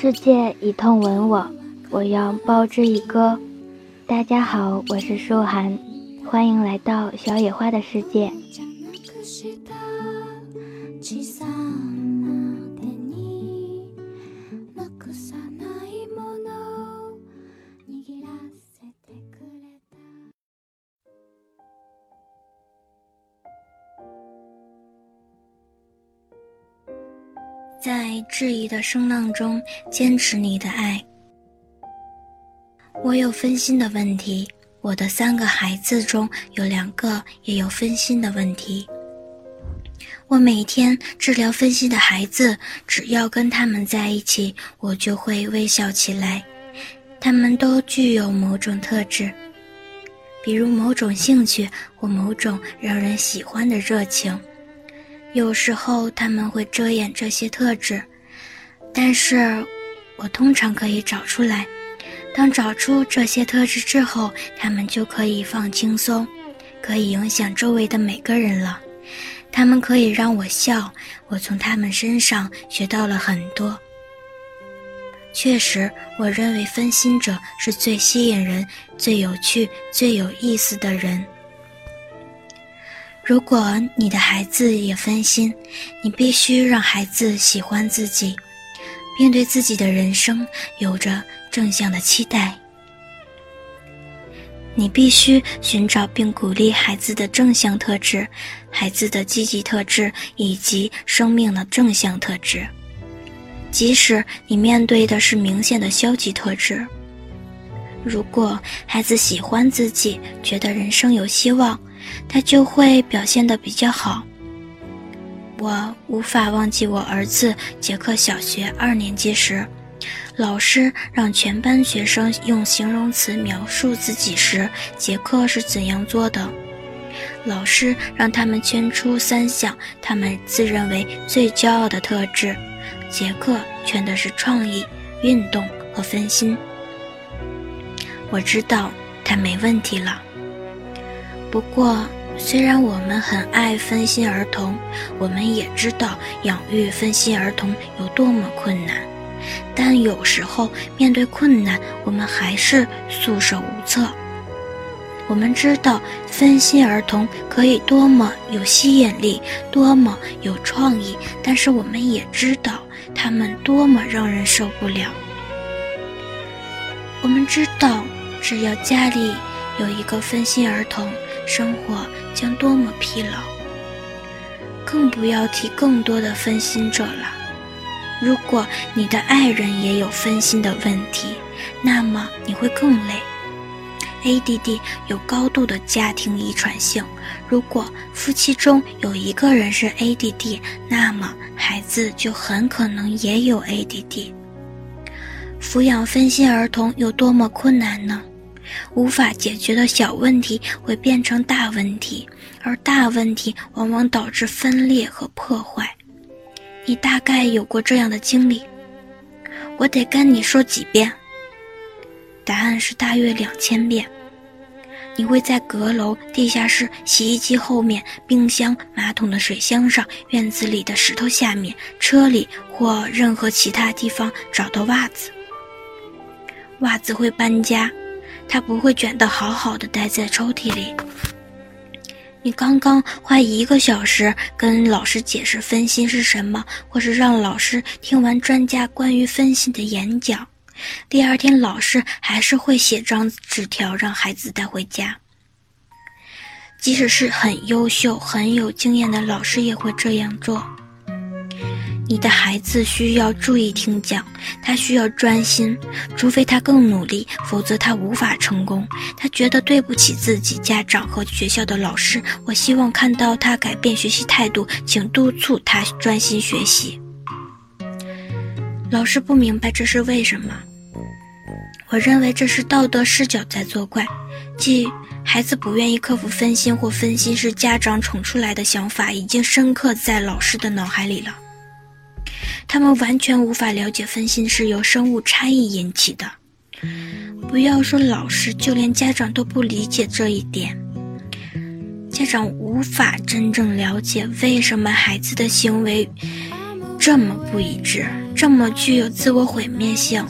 世界以痛吻我，我要报之以歌。大家好，我是舒涵，欢迎来到小野花的世界。在质疑的声浪中坚持你的爱。我有分心的问题，我的三个孩子中有两个也有分心的问题。我每天治疗分心的孩子，只要跟他们在一起，我就会微笑起来。他们都具有某种特质，比如某种兴趣或某种让人喜欢的热情。有时候他们会遮掩这些特质，但是，我通常可以找出来。当找出这些特质之后，他们就可以放轻松，可以影响周围的每个人了。他们可以让我笑，我从他们身上学到了很多。确实，我认为分心者是最吸引人、最有趣、最有意思的人。如果你的孩子也分心，你必须让孩子喜欢自己，并对自己的人生有着正向的期待。你必须寻找并鼓励孩子的正向特质、孩子的积极特质以及生命的正向特质，即使你面对的是明显的消极特质。如果孩子喜欢自己，觉得人生有希望。他就会表现得比较好。我无法忘记我儿子杰克小学二年级时，老师让全班学生用形容词描述自己时，杰克是怎样做的。老师让他们圈出三项他们自认为最骄傲的特质，杰克圈的是创意、运动和分心。我知道他没问题了。不过，虽然我们很爱分心儿童，我们也知道养育分心儿童有多么困难。但有时候面对困难，我们还是束手无策。我们知道分心儿童可以多么有吸引力，多么有创意，但是我们也知道他们多么让人受不了。我们知道，只要家里有一个分心儿童，生活将多么疲劳，更不要提更多的分心者了。如果你的爱人也有分心的问题，那么你会更累。ADD 有高度的家庭遗传性，如果夫妻中有一个人是 ADD，那么孩子就很可能也有 ADD。抚养分心儿童有多么困难呢？无法解决的小问题会变成大问题，而大问题往往导致分裂和破坏。你大概有过这样的经历，我得跟你说几遍。答案是大约两千遍。你会在阁楼、地下室、洗衣机后面、冰箱、马桶的水箱上、院子里的石头下面、车里或任何其他地方找到袜子。袜子会搬家。它不会卷得好好的待在抽屉里。你刚刚花一个小时跟老师解释分心是什么，或是让老师听完专家关于分心的演讲，第二天老师还是会写张纸条让孩子带回家。即使是很优秀、很有经验的老师也会这样做。你的孩子需要注意听讲，他需要专心，除非他更努力，否则他无法成功。他觉得对不起自己、家长和学校的老师。我希望看到他改变学习态度，请督促他专心学习。老师不明白这是为什么。我认为这是道德视角在作怪，即孩子不愿意克服分心或分心是家长宠出来的想法，已经深刻在老师的脑海里了。他们完全无法了解分心是由生物差异引起的。不要说老师，就连家长都不理解这一点。家长无法真正了解为什么孩子的行为这么不一致，这么具有自我毁灭性。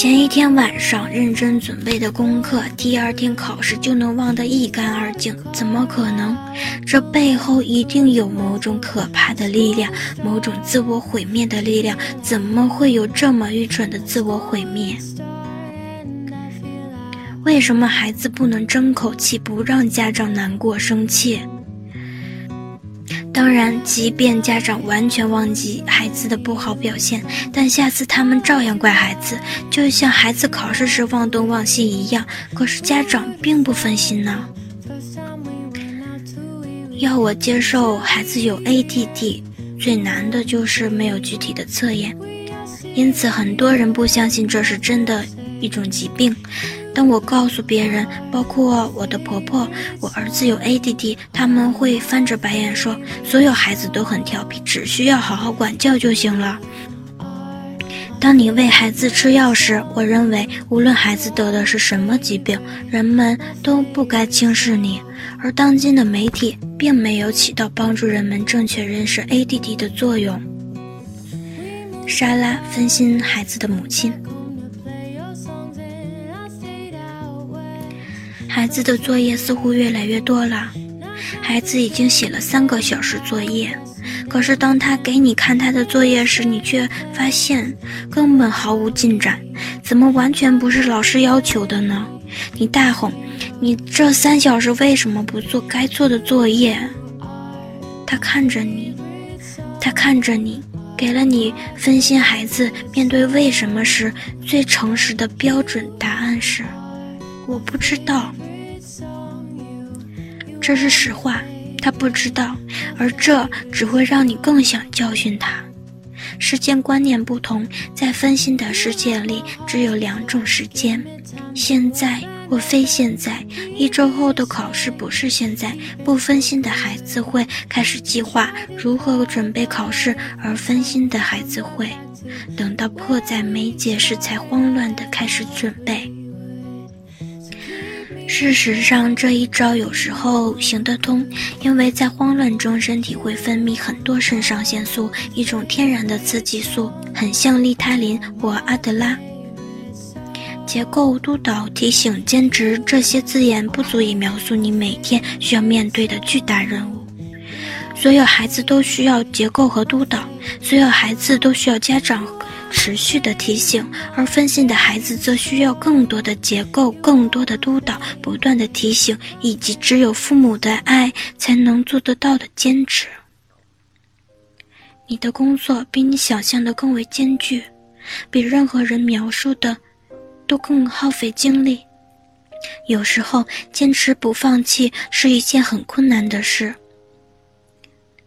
前一天晚上认真准备的功课，第二天考试就能忘得一干二净？怎么可能？这背后一定有某种可怕的力量，某种自我毁灭的力量。怎么会有这么愚蠢的自我毁灭？为什么孩子不能争口气，不让家长难过生气？当然，即便家长完全忘记孩子的不好表现，但下次他们照样怪孩子，就像孩子考试时忘东忘西一样。可是家长并不分心呢。要我接受孩子有 ADD，最难的就是没有具体的测验，因此很多人不相信这是真的一种疾病。当我告诉别人，包括我的婆婆，我儿子有 ADD，他们会翻着白眼说：“所有孩子都很调皮，只需要好好管教就行了。”当你喂孩子吃药时，我认为无论孩子得的是什么疾病，人们都不该轻视你。而当今的媒体并没有起到帮助人们正确认识 ADD 的作用。莎拉分心孩子的母亲。孩子的作业似乎越来越多了，孩子已经写了三个小时作业，可是当他给你看他的作业时，你却发现根本毫无进展，怎么完全不是老师要求的呢？你大吼：“你这三小时为什么不做该做的作业？”他看着你，他看着你，给了你分心孩子面对为什么时最诚实的标准答案是。我不知道，这是实话。他不知道，而这只会让你更想教训他。时间观念不同，在分心的世界里，只有两种时间：现在或非现在。一周后的考试不是现在。不分心的孩子会开始计划如何准备考试，而分心的孩子会等到迫在眉睫时才慌乱的开始准备。事实上，这一招有时候行得通，因为在慌乱中，身体会分泌很多肾上腺素，一种天然的刺激素，很像利他林或阿德拉。结构、督导、提醒、兼职这些字眼不足以描述你每天需要面对的巨大任务。所有孩子都需要结构和督导，所有孩子都需要家长。持续的提醒，而分心的孩子则需要更多的结构、更多的督导、不断的提醒，以及只有父母的爱才能做得到的坚持。你的工作比你想象的更为艰巨，比任何人描述的都更耗费精力。有时候，坚持不放弃是一件很困难的事。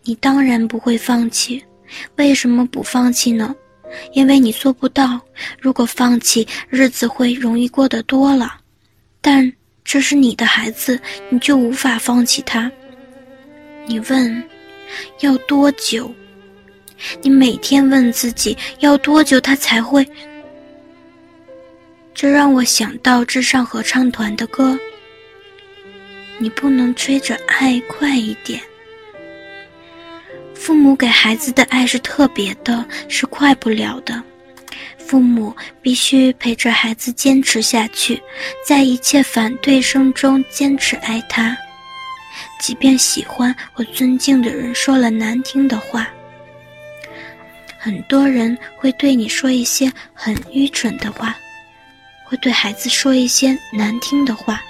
你当然不会放弃，为什么不放弃呢？因为你做不到，如果放弃，日子会容易过得多了。但这是你的孩子，你就无法放弃他。你问，要多久？你每天问自己要多久，他才会？这让我想到至上合唱团的歌。你不能吹着爱快一点。父母给孩子的爱是特别的，是快不了的。父母必须陪着孩子坚持下去，在一切反对声中坚持爱他，即便喜欢或尊敬的人说了难听的话。很多人会对你说一些很愚蠢的话，会对孩子说一些难听的话，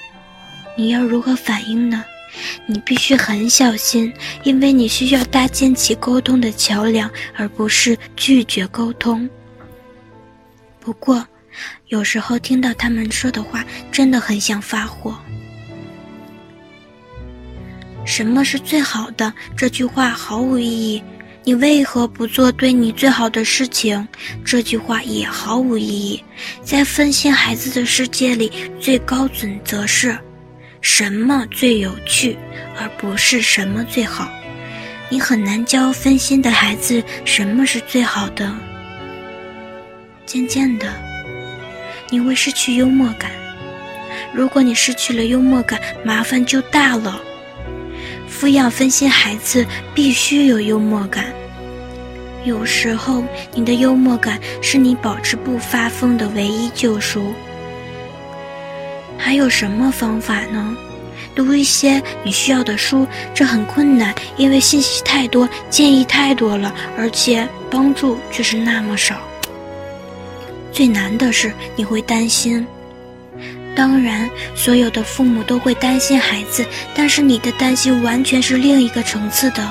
你要如何反应呢？你必须很小心，因为你需要搭建起沟通的桥梁，而不是拒绝沟通。不过，有时候听到他们说的话，真的很想发火。什么是最好的？这句话毫无意义。你为何不做对你最好的事情？这句话也毫无意义。在分心孩子的世界里，最高准则是。什么最有趣，而不是什么最好？你很难教分心的孩子什么是最好的。渐渐的，你会失去幽默感。如果你失去了幽默感，麻烦就大了。抚养分心孩子必须有幽默感。有时候，你的幽默感是你保持不发疯的唯一救赎。还有什么方法呢？读一些你需要的书，这很困难，因为信息太多，建议太多了，而且帮助却是那么少。最难的是你会担心。当然，所有的父母都会担心孩子，但是你的担心完全是另一个层次的。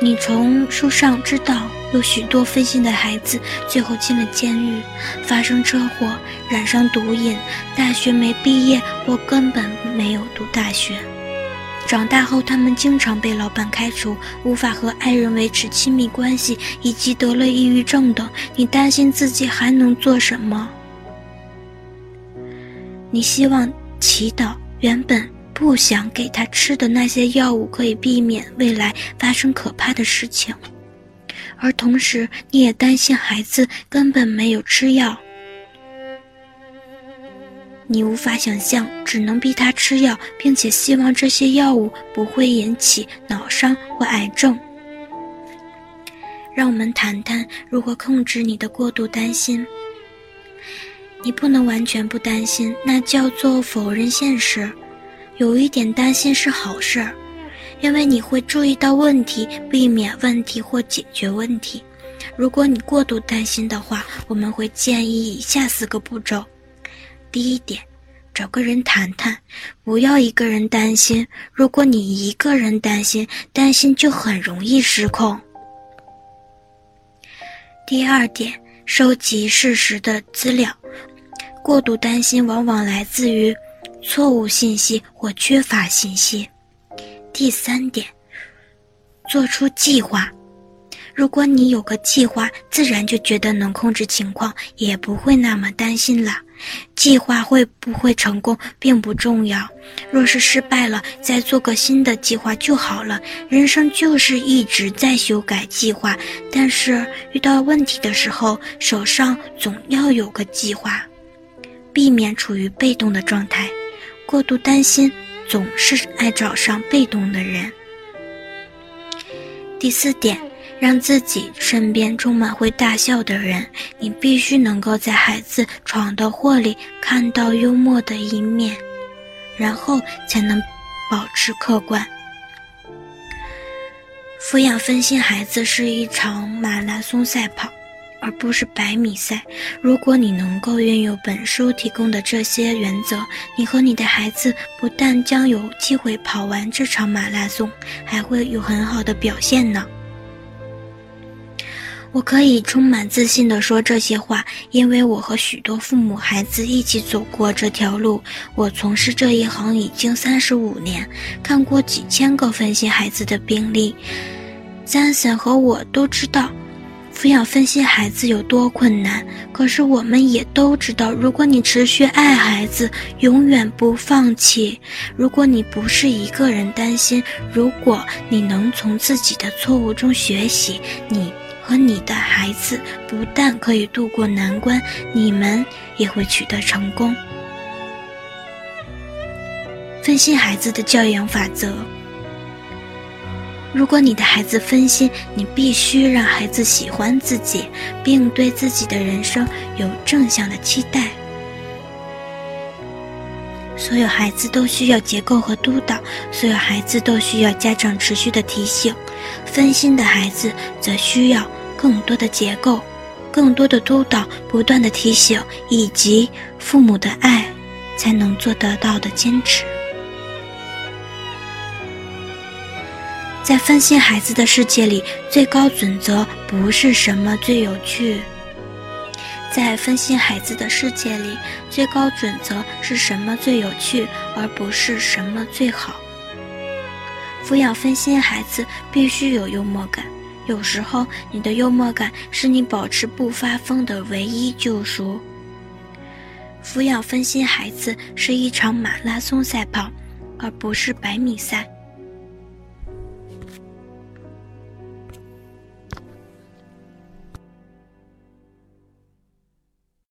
你从书上知道，有许多分心的孩子最后进了监狱，发生车祸，染上毒瘾，大学没毕业或根本没有读大学。长大后，他们经常被老板开除，无法和爱人维持亲密关系，以及得了抑郁症等。你担心自己还能做什么？你希望祈祷原本。不想给他吃的那些药物可以避免未来发生可怕的事情，而同时你也担心孩子根本没有吃药。你无法想象，只能逼他吃药，并且希望这些药物不会引起脑伤或癌症。让我们谈谈如何控制你的过度担心。你不能完全不担心，那叫做否认现实。有一点担心是好事儿，因为你会注意到问题，避免问题或解决问题。如果你过度担心的话，我们会建议以下四个步骤：第一点，找个人谈谈，不要一个人担心。如果你一个人担心，担心就很容易失控。第二点，收集事实的资料。过度担心往往来自于。错误信息或缺乏信息。第三点，做出计划。如果你有个计划，自然就觉得能控制情况，也不会那么担心了。计划会不会成功并不重要，若是失败了，再做个新的计划就好了。人生就是一直在修改计划，但是遇到问题的时候，手上总要有个计划，避免处于被动的状态。过度担心，总是爱找上被动的人。第四点，让自己身边充满会大笑的人。你必须能够在孩子闯的祸里看到幽默的一面，然后才能保持客观。抚养分心孩子是一场马拉松赛跑。而不是百米赛。如果你能够运用本书提供的这些原则，你和你的孩子不但将有机会跑完这场马拉松，还会有很好的表现呢。我可以充满自信地说这些话，因为我和许多父母、孩子一起走过这条路。我从事这一行已经三十五年，看过几千个分析孩子的病例。詹森和我都知道。抚养分心孩子有多困难？可是我们也都知道，如果你持续爱孩子，永远不放弃；如果你不是一个人担心，如果你能从自己的错误中学习，你和你的孩子不但可以度过难关，你们也会取得成功。分心孩子的教养法则。如果你的孩子分心，你必须让孩子喜欢自己，并对自己的人生有正向的期待。所有孩子都需要结构和督导，所有孩子都需要家长持续的提醒。分心的孩子则需要更多的结构、更多的督导、不断的提醒，以及父母的爱，才能做得到的坚持。在分心孩子的世界里，最高准则不是什么最有趣。在分心孩子的世界里，最高准则是什么最有趣，而不是什么最好。抚养分心孩子必须有幽默感，有时候你的幽默感是你保持不发疯的唯一救赎。抚养分心孩子是一场马拉松赛跑，而不是百米赛。